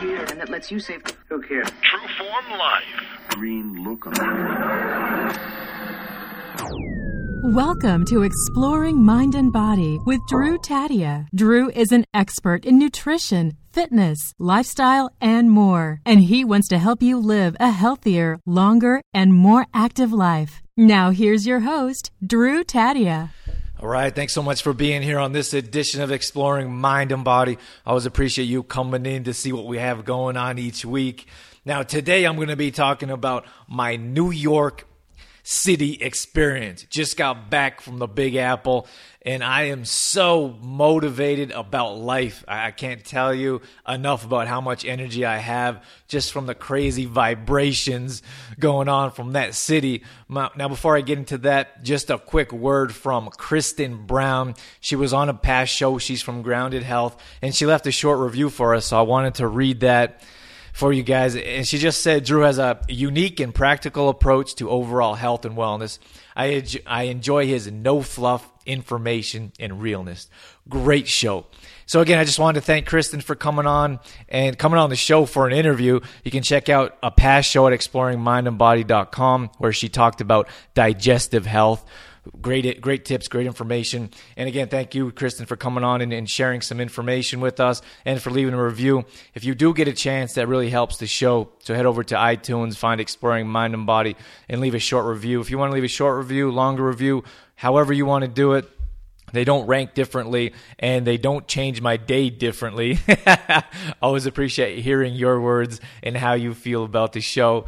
here and that lets you save. Who cares? True Form Life. Green look on Welcome to Exploring Mind and Body with Drew Tadia. Drew is an expert in nutrition, fitness, lifestyle, and more, and he wants to help you live a healthier, longer, and more active life. Now, here's your host, Drew Tadia. All right, thanks so much for being here on this edition of Exploring Mind and Body. I always appreciate you coming in to see what we have going on each week. Now, today I'm going to be talking about my New York City experience. Just got back from the Big Apple, and I am so motivated about life. I can't tell you enough about how much energy I have just from the crazy vibrations going on from that city. Now, before I get into that, just a quick word from Kristen Brown. She was on a past show. She's from Grounded Health, and she left a short review for us, so I wanted to read that for you guys. And she just said Drew has a unique and practical approach to overall health and wellness. I, I enjoy his no fluff information and realness. Great show. So again, I just wanted to thank Kristen for coming on and coming on the show for an interview. You can check out a past show at exploringmindandbody.com where she talked about digestive health great great tips great information and again thank you kristen for coming on and, and, sharing some information with us and for leaving a review if you do get a chance that really helps the show so head over to itunes find exploring mind and body and leave a short review if you want to leave a short review longer review however you want to do it they don't rank differently and they don't change my day differently. Always appreciate hearing your words and how you feel about the show.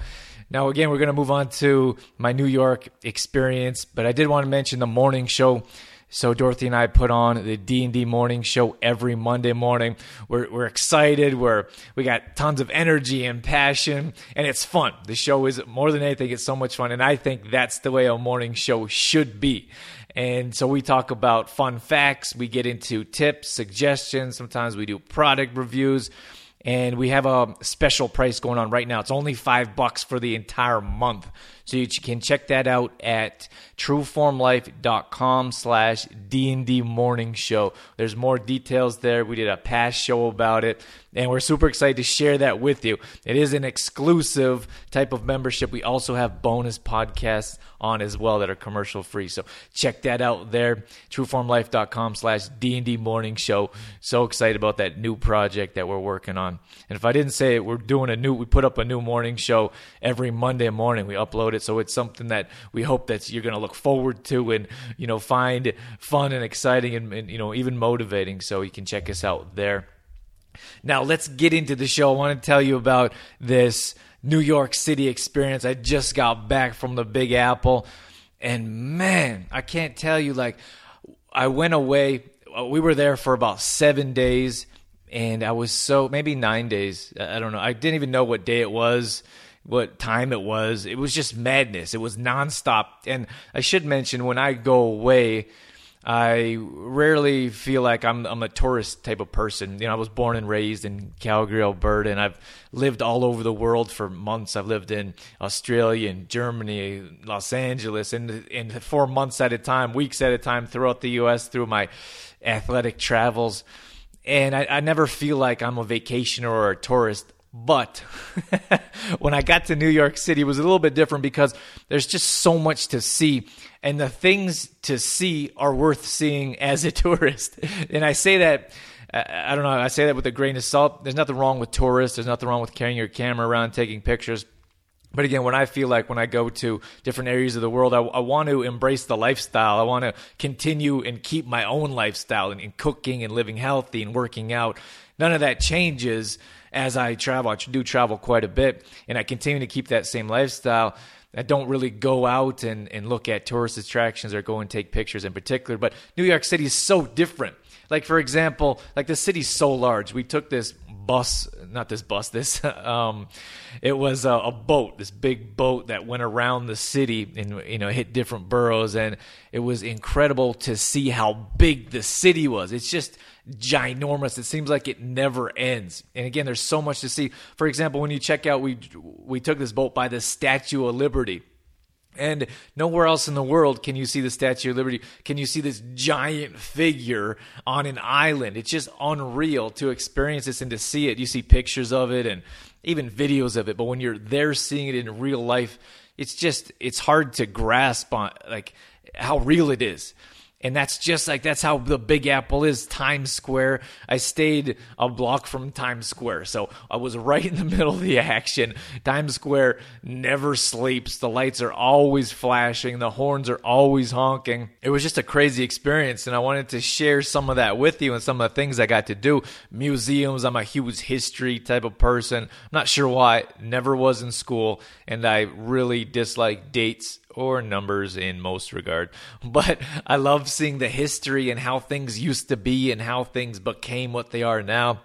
Now, again, we're going to move on to my New York experience, but I did want to mention the morning show. So Dorothy and I put on the D and D morning show every Monday morning. We're we're excited. We're we got tons of energy and passion, and it's fun. The show is more than anything. It's so much fun, and I think that's the way a morning show should be. And so we talk about fun facts. We get into tips, suggestions. Sometimes we do product reviews and we have a special price going on right now. It's only five bucks for the entire month. So you can check that out at trueformlife.com slash D&D morning show. There's more details there. We did a past show about it, and we're super excited to share that with you. It is an exclusive type of membership. We also have bonus podcasts on as well that are commercial free. So check that out there, trueformlife.com slash D&D morning show. So excited about that new project that we're working on. And if I didn't say it, we're doing a new, we put up a new morning show every Monday morning. We upload it. So it's something that we hope that you're going to look forward to and, you know, find fun and exciting and, and, you know, even motivating. So you can check us out there. Now let's get into the show. I want to tell you about this New York City experience. I just got back from the Big Apple, and man, I can't tell you like I went away. Uh, we were there for about seven days, and I was so maybe nine days. I don't know. I didn't even know what day it was what time it was. It was just madness. It was nonstop. And I should mention when I go away, I rarely feel like I'm I'm a tourist type of person. You know, I was born and raised in Calgary, Alberta, and I've lived all over the world for months. I've lived in Australia and Germany, Los Angeles, and in for months at a time, weeks at a time throughout the U.S. through my athletic travels. And I, I never feel like I'm a vacationer or a tourist. But when I got to New York City, it was a little bit different because there's just so much to see. And the things to see are worth seeing as a tourist. And I say that, I don't know, I say that with a grain of salt. There's nothing wrong with tourists, there's nothing wrong with carrying your camera around, taking pictures. But again, when I feel like when I go to different areas of the world, I, I want to embrace the lifestyle. I want to continue and keep my own lifestyle and, and cooking and living healthy and working out. None of that changes as I travel. I do travel quite a bit, and I continue to keep that same lifestyle. I don't really go out and, and look at tourist attractions or go and take pictures in particular. But New York City is so different. Like, for example, like the city's so large. We took this bus, not this bus, this, um, it was a, a, boat, this big boat that went around the city and, you know, hit different boroughs. And it was incredible to see how big the city was. It's just, ginormous. It seems like it never ends. And again, there's so much to see. For example, when you check out, we we took this boat by the Statue of Liberty. And nowhere else in the world can you see the Statue of Liberty. Can you see this giant figure on an island? It's just unreal to experience this and to see it. You see pictures of it and even videos of it, but when you're there seeing it in real life, it's just it's hard to grasp on like how real it is and that's just like that's how the Big Apple is. Times Square. I stayed a block from Times Square, so I was right in the middle of the action. Times Square never sleeps. The lights are always flashing. The horns are always honking. It was just a crazy experience, and I wanted to share some of that with you and some of the things I got to do. Museums. I'm a huge history type of person. I'm not sure why. Never was in school, and I really dislike dates or numbers in most regard. But I love seeing the history and how things used to be and how things became what they are now.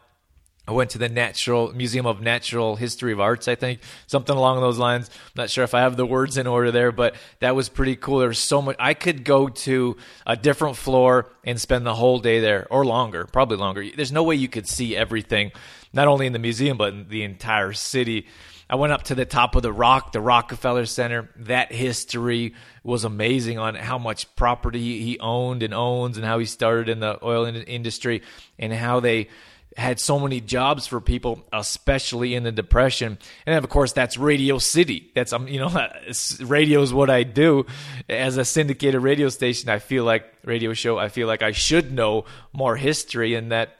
I went to the Natural Museum of Natural History of Arts, I think, something along those lines. I'm not sure if I have the words in order there, but that was pretty cool. There's so much. I could go to a different floor and spend the whole day there, or longer, probably longer. There's no way you could see everything, not only in the museum but in the entire city. I went up to the top of the rock, the Rockefeller Center. That history was amazing on how much property he owned and owns and how he started in the oil industry and how they had so many jobs for people, especially in the depression. And of course, that's Radio City. That's um, you know, radio is what I do as a syndicated radio station. I feel like radio show. I feel like I should know more history, and that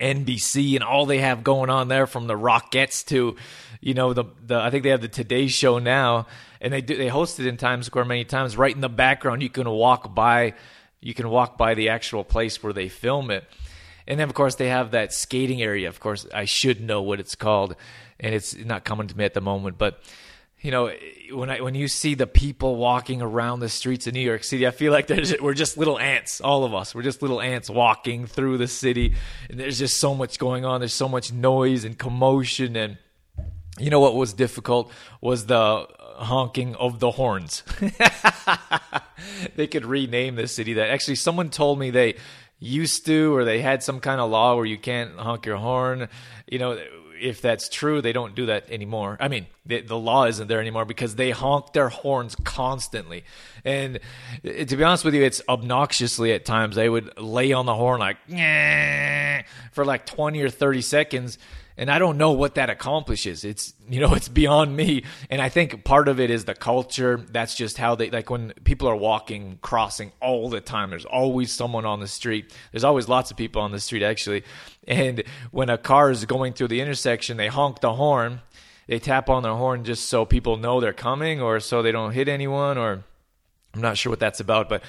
NBC and all they have going on there, from the Rockettes to you know the the I think they have the Today Show now, and they do they host it in Times Square many times. Right in the background, you can walk by, you can walk by the actual place where they film it, and then of course they have that skating area. Of course, I should know what it's called, and it's not coming to me at the moment, but you know, when I when you see the people walking around the streets of New York City, I feel like there's we're just little ants, all of us. We're just little ants walking through the city, and there's just so much going on. There's so much noise and commotion and you know what was difficult was the honking of the horns. they could rename the city that. Actually, someone told me they used to, or they had some kind of law where you can't honk your horn. You know, if that's true, they don't do that anymore. I mean, the, the law isn't there anymore because they honk their horns constantly. And to be honest with you, it's obnoxiously at times. They would lay on the horn like for like 20 or 30 seconds and I don't know what that accomplishes. It's you know it's beyond me, and I think part of it is the culture. That's just how they like when people are walking, crossing all the time. There's always someone on the street. There's always lots of people on the street actually, and when a car is going through the intersection, they honk the horn. They tap on their horn just so people know they're coming, or so they don't hit anyone, or I'm not sure what that's about, but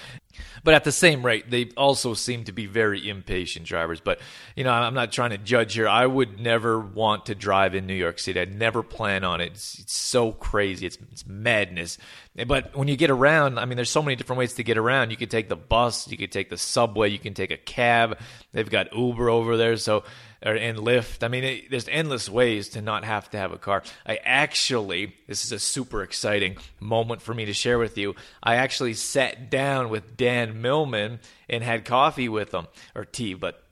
but at the same rate, they also seem to be very impatient drivers. But you know, I'm not trying to judge here. I would never want to drive in New York City. I'd never plan on it. It's, it's so crazy. It's, it's madness. But when you get around, I mean, there's so many different ways to get around. You could take the bus, you could take the subway, you can take a cab. They've got Uber over there, so or and Lyft. I mean, it, there's endless ways to not have to have a car. I actually, this is a super exciting moment for me to share with you. I actually sat down with Dan Millman and had coffee with him or tea, but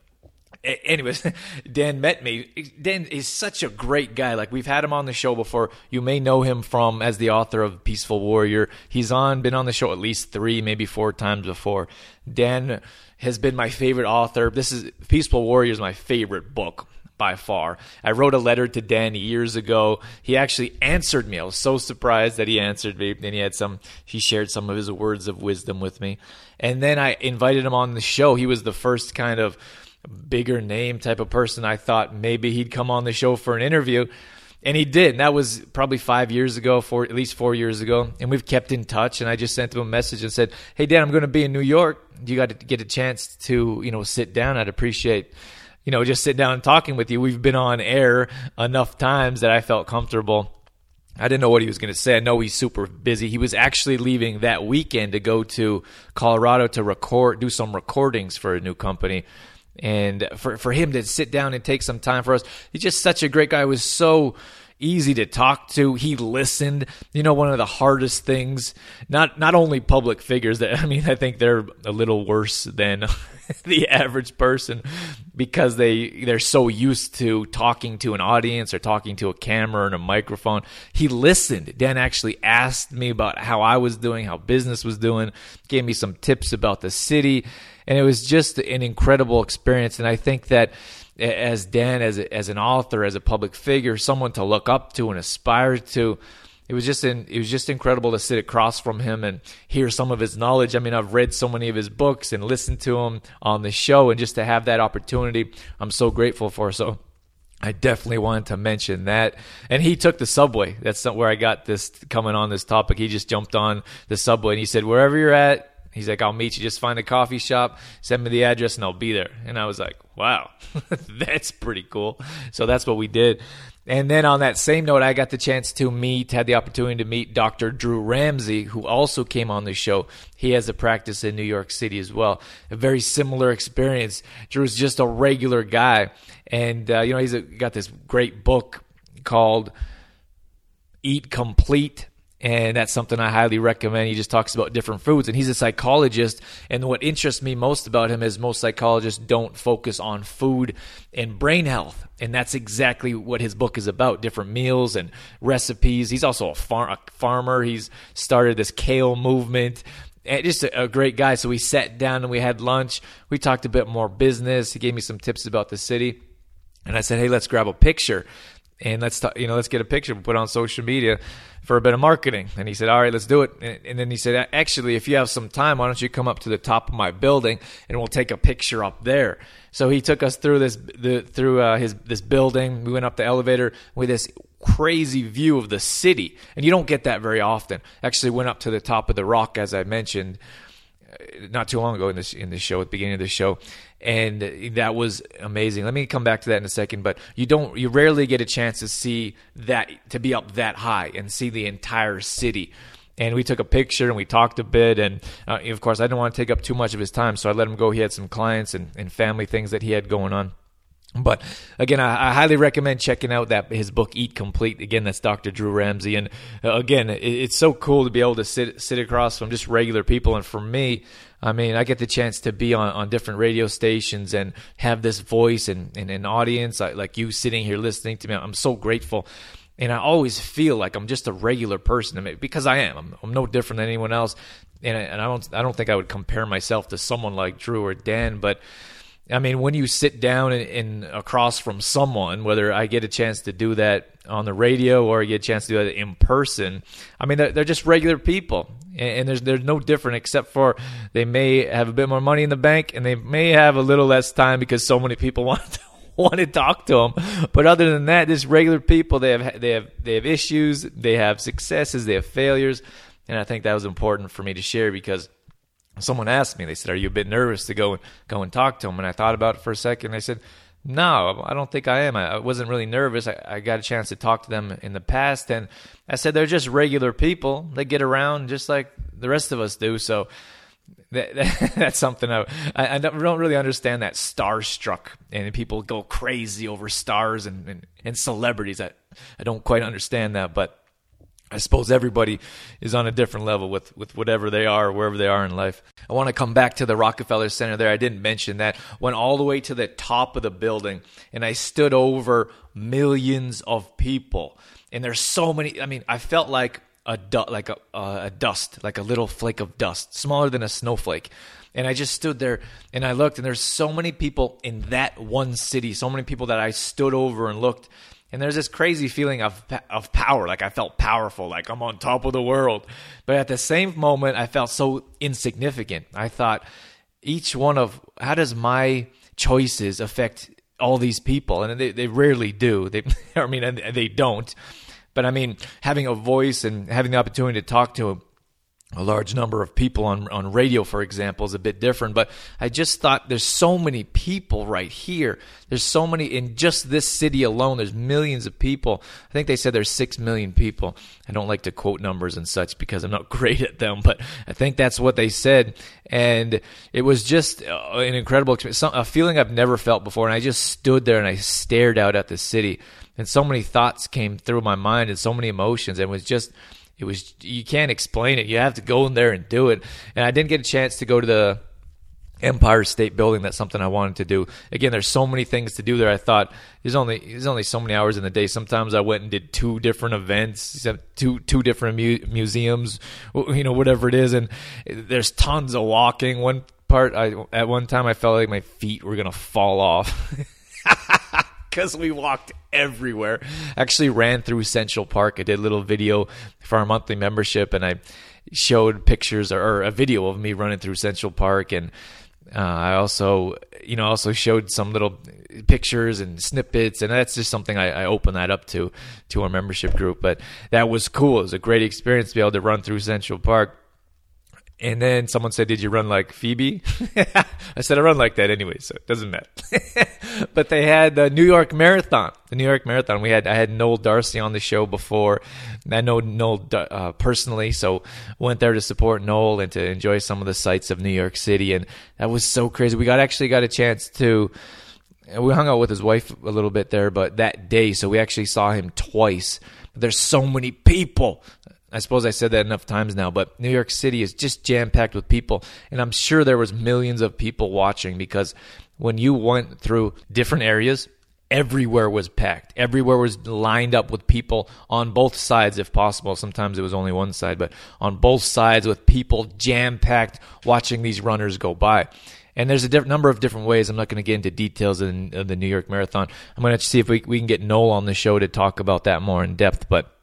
anyways, Dan met me. Dan is such a great guy. Like we've had him on the show before. You may know him from as the author of Peaceful Warrior. He's on been on the show at least 3, maybe 4 times before. Dan has been my favorite author. This is Peaceful Warrior is my favorite book by far. I wrote a letter to Dan years ago. He actually answered me. I was so surprised that he answered me. And he had some he shared some of his words of wisdom with me. And then I invited him on the show. He was the first kind of bigger name type of person. I thought maybe he'd come on the show for an interview. And he did. And that was probably five years ago, four, at least four years ago. And we've kept in touch. And I just sent him a message and said, Hey, Dan, I'm going to be in New York. You got to get a chance to, you know, sit down. I'd appreciate, you know, just sit down and talking with you. We've been on air enough times that I felt comfortable. I didn't know what he was going to say. I know he's super busy. He was actually leaving that weekend to go to Colorado to record, do some recordings for a new company and for for him to sit down and take some time for us, he's just such a great guy. Was so easy to talk to. He listened. You know, one of the hardest things, not not only public figures that I mean, I think they're a little worse than the average person because they they're so used to talking to an audience or talking to a camera and a microphone. He listened. Dan actually asked me about how I was doing, how business was doing, gave me some tips about the city, and it was just an incredible experience. And I think that as Dan, as as an author, as a public figure, someone to look up to and aspire to. It was just in, it was just incredible to sit across from him and hear some of his knowledge. I mean, I've read so many of his books and listened to him on the show, and just to have that opportunity, I'm so grateful for. So I definitely wanted to mention that. And he took the subway. That's where I got this coming on this topic. He just jumped on the subway and he said, Wherever you're at, He's like, I'll meet you. Just find a coffee shop, send me the address, and I'll be there. And I was like, wow, that's pretty cool. So that's what we did. And then on that same note, I got the chance to meet, had the opportunity to meet Dr. Drew Ramsey, who also came on the show. He has a practice in New York City as well. A very similar experience. Drew's just a regular guy. And, uh, you know, he's a, got this great book called Eat Complete and that's something I highly recommend. He just talks about different foods, and he's a psychologist. And what interests me most about him is most psychologists don't focus on food and brain health, and that's exactly what his book is about: different meals and recipes. He's also a, far- a farmer. He's started this kale movement. And just a, a great guy. So we sat down and we had lunch. We talked a bit more business. He gave me some tips about the city. And I said, "Hey, let's grab a picture." And let's you know let's get a picture put on social media for a bit of marketing. And he said all right let's do it. And, and, then he said actually if you have some time why don't you come up to the top of my building and we'll take a picture up there. So he took us through this the, through uh, his this building. We went up the elevator with this crazy view of the city. And you don't get that very often. Actually went up to the top of the rock as i mentioned uh, not too long ago in this in the show at the beginning of the show and that was amazing. Let me come back to that in a second, but you don't you rarely get a chance to see that to be up that high and see the entire city. And we took a picture and we talked a bit, and uh, of course I didn't want to take up too much of his time, so I let him go. He had some clients and, and family things that he had going on. But again, I, I, highly recommend checking out that his book "Eat Complete." Again, that's Dr. Drew Ramsey, and uh, again, it, it's so cool to be able to sit sit across from just regular people. And for me, I mean, I get the chance to be on, on different radio stations and have this voice and, and an audience like, like you sitting here listening to me. I'm so grateful. And I always feel like I'm just a regular person I because I am. I'm, I'm, no different than anyone else. And I, and I don't I don't think I would compare myself to someone like Drew or Dan, but I mean, when you sit down and, and, across from someone, whether I get a chance to do that on the radio or I get a chance to do that in person, I mean, they're, they're just regular people, and, and, there's there's no different except for they may have a bit more money in the bank and they may have a little less time because so many people want to want to talk to them. But other than that, just regular people. They have they have they have issues, they have successes, they have failures, and I think that was important for me to share because someone asked me, they said, "Are you a bit nervous to go and go and talk to him?" And I thought about it for a second. I said, "No, I don't think I am. I, wasn't really nervous. I, I, got a chance to talk to them in the past, and I said they're just regular people. They get around just like the rest of us do. So." That, that, that's something I, I, don't really understand that starstruck and people go crazy over stars and, and, and celebrities. I, I don't quite understand that, but I suppose everybody is on a different level with, with whatever they are, wherever they are in life. I want to come back to the Rockefeller Center there. I didn't mention that. Went all the way to the top of the building and I stood over millions of people. And there's so many. I mean, I felt like a du- like a, uh, a dust, like a little flake of dust, smaller than a snowflake. And I just stood there and I looked, and there's so many people in that one city, so many people that I stood over and looked and there's this crazy feeling of of power like i felt powerful like i'm on top of the world. But at the same moment i felt so insignificant. I thought each one of how does my choices affect all these people? And they, they rarely do. They i mean they don't. But i mean having a voice and having the opportunity to talk to a large number of people on on radio, for example, is a bit different. But I just thought there's so many people right here. There's so many in just this city alone. There's millions of people. I think they said there's six million people. I don't like to quote numbers and such because I'm not great at them, but I think that's what they said. And it was just uh, an incredible experience, a feeling I've never felt before. And I just stood there and I stared out at the city, and so many thoughts came through my mind and so many emotions. And it was just it was you can't explain it. You have to go in there and do it. And I didn't get a chance to go to the Empire State Building. That's something I wanted to do. Again, there's so many things to do there. I thought there's only there's only so many hours in the day. Sometimes I went and did two different events, two two different mu- museums, you know, whatever it is. And there's tons of walking. One part, I at one time I felt like my feet were gonna fall off. because we walked everywhere. Actually, ran through Central Park. I did a little video for our monthly membership, and I showed pictures or, or a video of me running through Central Park, and uh, I also, you know, also showed some little pictures and snippets, and that's just something I, I open that up to to our membership group. But that was cool. It was a great experience to be able to run through Central Park. And then someone said, "Did you run like Phoebe?" I said, "I run like that anyway, so it doesn't matter." but they had the New York Marathon. The New York Marathon. We had I had Noel Darcy on the show before. I know Noel uh, personally, so went there to support Noel and to enjoy some of the sights of New York City, and that was so crazy. We got actually got a chance to. We hung out with his wife a little bit there, but that day, so we actually saw him twice. There's so many people. I suppose I said that enough times now, but New York City is just jam packed with people, and I'm sure there was millions of people watching because when you went through different areas, everywhere was packed. Everywhere was lined up with people on both sides, if possible. Sometimes it was only one side, but on both sides with people jam packed watching these runners go by. And there's a diff- number of different ways. I'm not going to get into details in, of the New York Marathon. I'm going to see if we, we can get Noel on the show to talk about that more in depth. But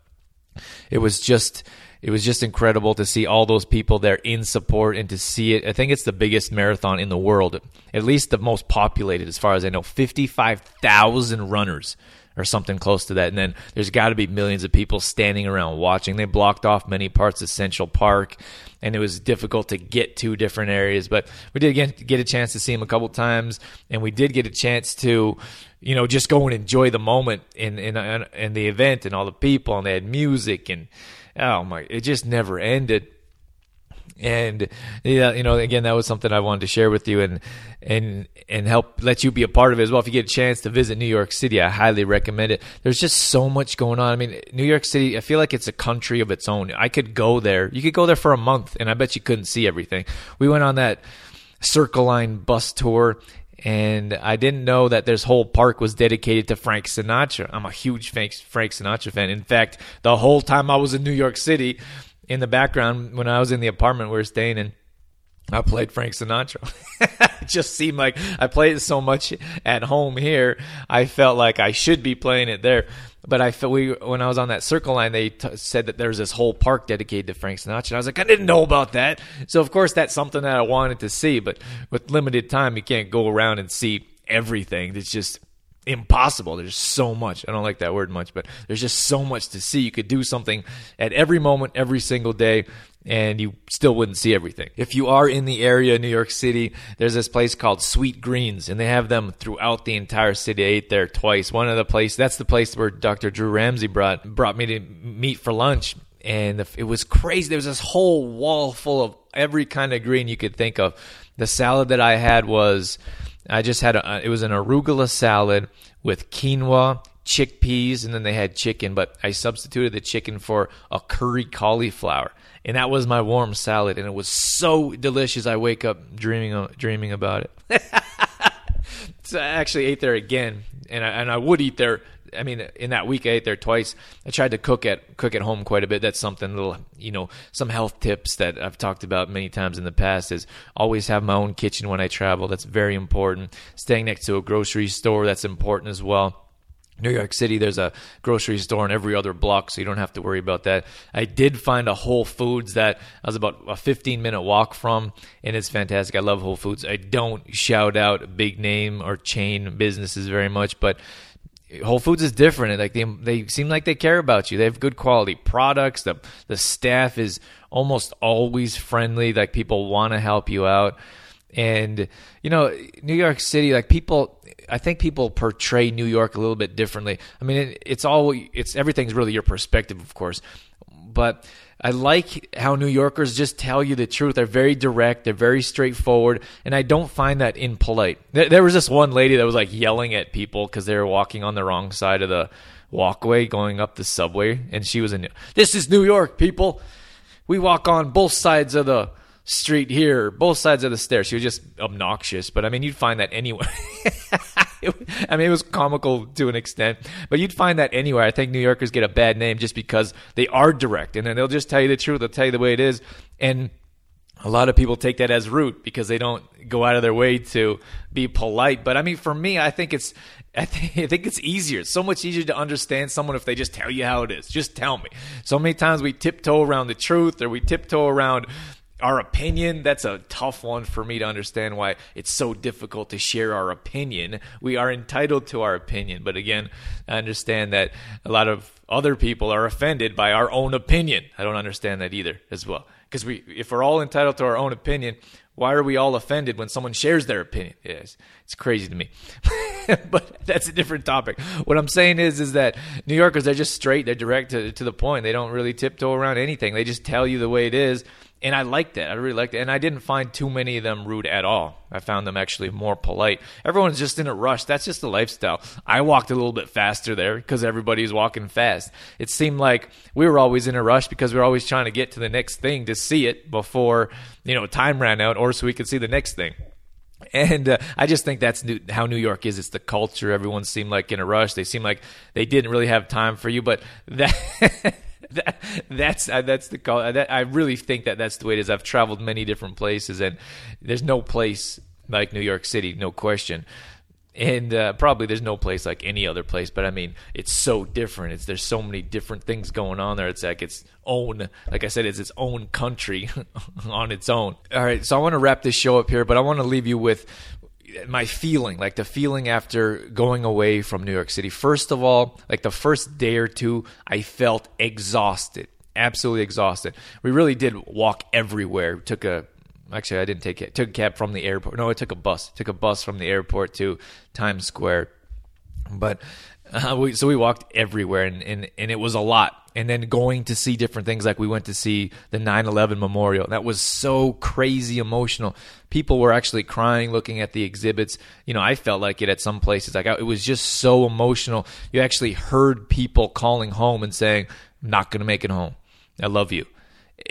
it was just it was just incredible to see all those people there in support and to see it. I think it's the biggest marathon in the world, at least the most populated, as far as I know. 55,000 runners or something close to that. And then there's got to be millions of people standing around watching. They blocked off many parts of Central Park, and it was difficult to get to different areas. But we did get, get a chance to see him a couple times, and we did get a chance to you know, just go and enjoy the moment in in uh, in the event and all the people and they had music and oh my, it just never ended. And yeah, you know, again, that was something I wanted to share with you and and and help let you be a part of it as well. If you get a chance to visit New York City, I highly recommend it. There's just so much going on. I mean, New York City, I feel like it's a country of its own. I could go there. You could go there for a month, and I bet you couldn't see everything. We went on that Circle Line bus tour and I didn't know that this whole park was dedicated to Frank Sinatra. I'm a huge Frank, Sinatra fan. In fact, the whole time I was in New York City, in the background when I was in the apartment we were staying in, I played Frank Sinatra. it just seemed like I played it so much at home here. I felt like I should be playing it there. But I felt we when I was on that circle line, they t- said that there's this whole park dedicated to Frank Sinatra. And I was like, I didn't know about that. So of course that's something that I wanted to see. But with limited time, you can't go around and see everything. It's just impossible. There's so much. I don't like that word much, but there's just so much to see. You could do something at every moment, every single day and you still wouldn't see everything. If you are in the area, New York City, there's this place called Sweet Greens, and they have them throughout the entire city. I ate there twice. One of the place that's the place where Dr. Drew Ramsey brought brought me to meet for lunch, and it was crazy. There was this whole wall full of every kind of green you could think of. The salad that I had was, I just had a, uh, it was an arugula salad with quinoa chickpeas and then they had chicken but i substituted the chicken for a curry cauliflower and that was my warm salad, and it was so delicious. I wake up dreaming dreaming about it. so I actually ate there again, and I, and I would eat there. I mean, in that week, I ate there twice. I tried to cook at cook at home quite a bit. That's something little, you know, some health tips that I've talked about many times in the past. Is always have my own kitchen when I travel. That's very important. Staying next to a grocery store, that's important as well New York City, there's a grocery store in every other block, so you don't have to worry about that. I did find a Whole Foods that I was about a 15 minute walk from, and it's fantastic. I love Whole Foods. I don't shout out big name or chain businesses very much, but Whole Foods is different. Like they they seem like they care about you. They have good quality products. The the staff is almost always friendly. Like people want to help you out. And you know, New York City, like people, I think people portray New York a little bit differently. I mean, it, it's all it's everything's really your perspective, of course, but I like how New Yorkers just tell you the truth. They're very direct, they're very straightforward, and I don't find that impolite. There, there was this one lady that was like yelling at people because they were walking on the wrong side of the walkway going up the subway, and she was in. This is New York, people. We walk on both sides of the street here, both sides of the stairs. She was just obnoxious, but I mean, you'd find that anywhere. I mean, it was comical to an extent, but you'd find that anywhere. I think New Yorkers get a bad name just because they are direct, and then they'll just tell you the truth. They'll tell you the way it is, and a lot of people take that as rude because they don't go out of their way to be polite. But I mean, for me, I think it's I think, I think it's easier. It's so much easier to understand someone if they just tell you how it is. Just tell me. So many times we tiptoe around the truth or we tiptoe around our opinion that's a tough one for me to understand why it's so difficult to share our opinion. We are entitled to our opinion but again i understand that a lot of other people are offended by our own opinion. I don't understand that either as well. Because we if we're all entitled to our own opinion why are we all offended when someone shares their opinion? Yes it's crazy to me. But that's a different topic. What i'm saying is is that new yorkers they're just straight they're direct to, to the point. They don't really tiptoe around anything. They just tell you the way it is and I liked it. I really liked it, and I didn't find too many of them rude at all. I found them actually more polite. Everyone's just in a rush. That's just the lifestyle. I walked a little bit faster there because everybody's walking fast. It seemed like we were always in a rush because we are always trying to get to the next thing to see it before you know time ran out, or so we could see the next thing. And uh, I just think that's new, how New York is. It's the culture. Everyone seemed like in a rush. They seemed like they didn't really have time for you. But that that, that's uh, that's the call. That, I really think that that's the way it is. I've traveled many different places, and there's no place like New York City, no question. And uh, probably there's no place like any other place, but I mean, it's so different. It's there's so many different things going on there. It's like its own, like I said, it's its own country on its own. All right, so I want to wrap this show up here, but I want to leave you with my feeling, like the feeling after going away from New York City. First of all, like the first day or two, I felt exhausted, absolutely exhausted. We really did walk everywhere. Took a actually I didn't take it. Took a cab from the airport. No, I took a bus. Took a bus from the airport to Times Square. But uh, we, so we walked everywhere, and, and and it was a lot. And then going to see different things like we went to see the 9-11 memorial. That was so crazy emotional. People were actually crying looking at the exhibits. You know i felt like it at some places. Like it was just so emotional. You actually heard people calling home and saying i'm not going to make it home. I love you.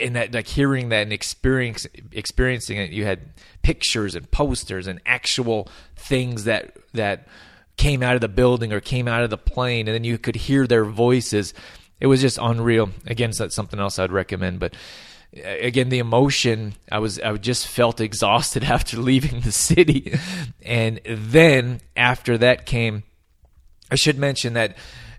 And that like hearing that and experience experiencing it you had pictures and posters and actual things that that came out of the building or came out of the plane and then you could hear their voices it was just unreal. Again, that's something else I'd recommend. But uh, again, the emotion, I was I just felt exhausted after leaving the city, and then after that came. I should mention that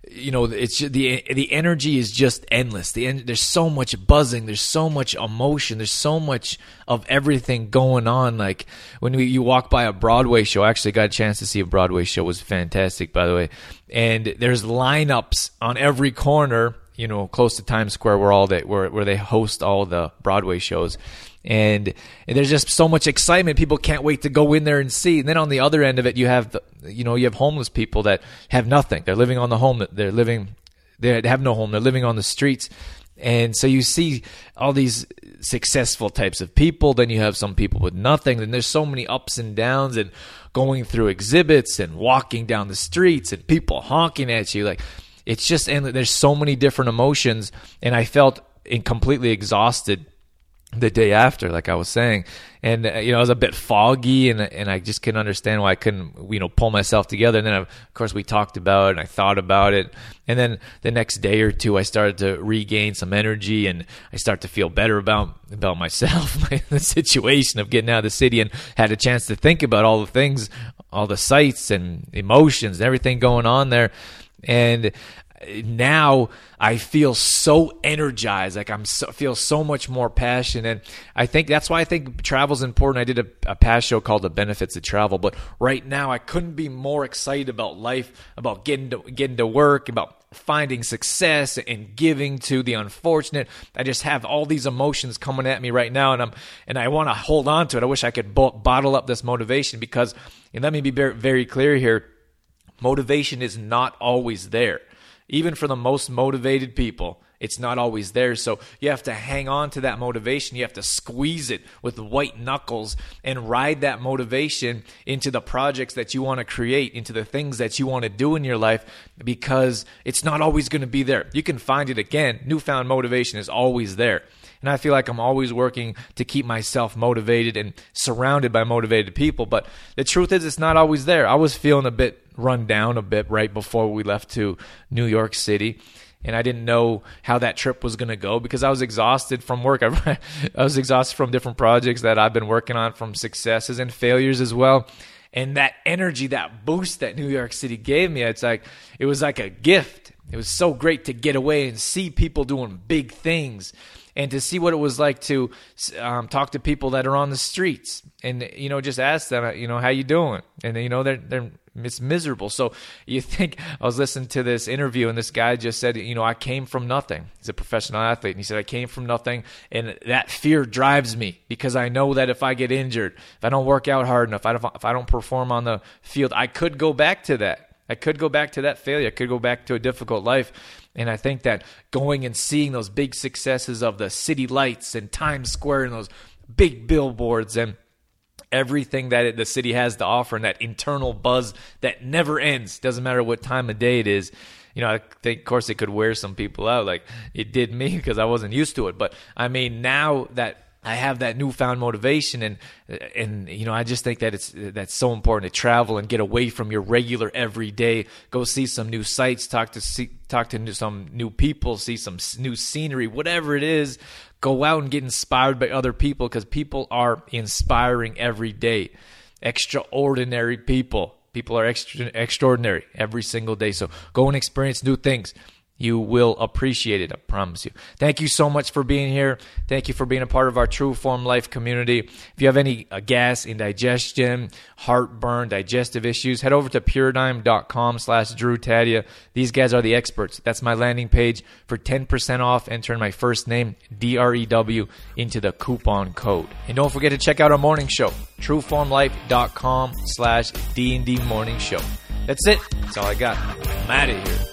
you know it's the the energy is just endless. The there's so much buzzing. There's so much emotion. There's so much of everything going on. Like when we, you walk by a broadway show I actually got a chance to see a broadway show. It was fantastic by the way. And there's lineups on every corner you know close to times square where all they where, where they host all the broadway shows and, and, there's just so much excitement. People can't wait to go in there and see. And then on the other end of it, you have the, you know you have homeless people that have nothing. They're living on the home. They're living. They have no home. They're living on the streets. And so you see all these successful types of people. Then you have some people with nothing. And there's so many ups and downs and going through exhibits and walking down the streets and people honking at you. Like it's just and there's so many different emotions. And I felt completely exhausted the day after, like I was saying, and uh, you know, I was a bit foggy, and and I just couldn't understand why I couldn't, you know, pull myself together. And then, of course, we talked about it, and I thought about it, and then the next day or two, I started to regain some energy, and I start to feel better about about myself, the situation of getting out of the city, and had a chance to think about all the things, all the sights and emotions, and everything going on there, and uh, now I feel so energized, like I'm so, feel so much more passion, and I think that's why I think travel is important. I did a, a past show called "The Benefits of Travel," but right now I couldn't be more excited about life, about getting to getting to work, about finding success and giving to the unfortunate. I just have all these emotions coming at me right now, and I'm and I want to hold on to it. I wish I could bo- bottle up this motivation because, and let me be very, very clear here, motivation is not always there, even for the most motivated people it's not always there. So you have to hang on to that motivation. You have to squeeze it with white knuckles and ride that motivation into the projects that you want to create, into the things that you want to do in your life, because it's not always going to be there. You can find it again. Newfound motivation is always there. And I feel like I'm always working to keep myself motivated and surrounded by motivated people. But the truth is, it's not always there. I was feeling a bit run down a bit right before we left to New York City and I didn't know how that trip was going to go because I was exhausted from work. I, I was exhausted from different projects that I've been working on, from successes and failures as well. And that energy, that boost that New York City gave me, it's like it was like a gift. It was so great to get away and see people doing big things and to see what it was like to um, talk to people that are on the streets and you know just ask them you know how you doing and you know they're they're it's miserable. So you think i was listening to this interview and this guy just said you know i came from nothing. He's a professional athlete. And he said i came from nothing. And that fear drives me because i know that if i get injured if i don't work out hard enough if i don't perform on the field i could go back to that. I could go back to that failure. I could go back to a difficult life. And I think that going and seeing those big successes of the city lights and Times Square and those big billboards and everything that the city has to offer and that internal buzz that never ends, doesn't matter what time of day it is. You know, I think, of course, it could wear some people out, like it did me because I wasn't used to it. But I mean, now that I have that newfound motivation, and and you know I just think that it's that's so important to travel and get away from your regular everyday. Go see some new sights, talk to see, talk to some new people, see some new scenery, whatever it is. Go out and get inspired by other people because people are inspiring every day. Extraordinary people. People are extra, extraordinary every single day. So go and experience new things. You will appreciate it, I promise you. Thank you so much for being here. Thank you for being a part of our True Form Life community. If you have any uh, gas, indigestion, heartburn, digestive issues, head over to puredyme.com slash Drew Tadia. These guys are the experts. That's my landing page for 10% off. Enter my first name, D-R-E-W, into the coupon code. And don't forget to check out our morning show, trueformlife.com slash D&D morning show. That's it. That's all I got. I'm out of here.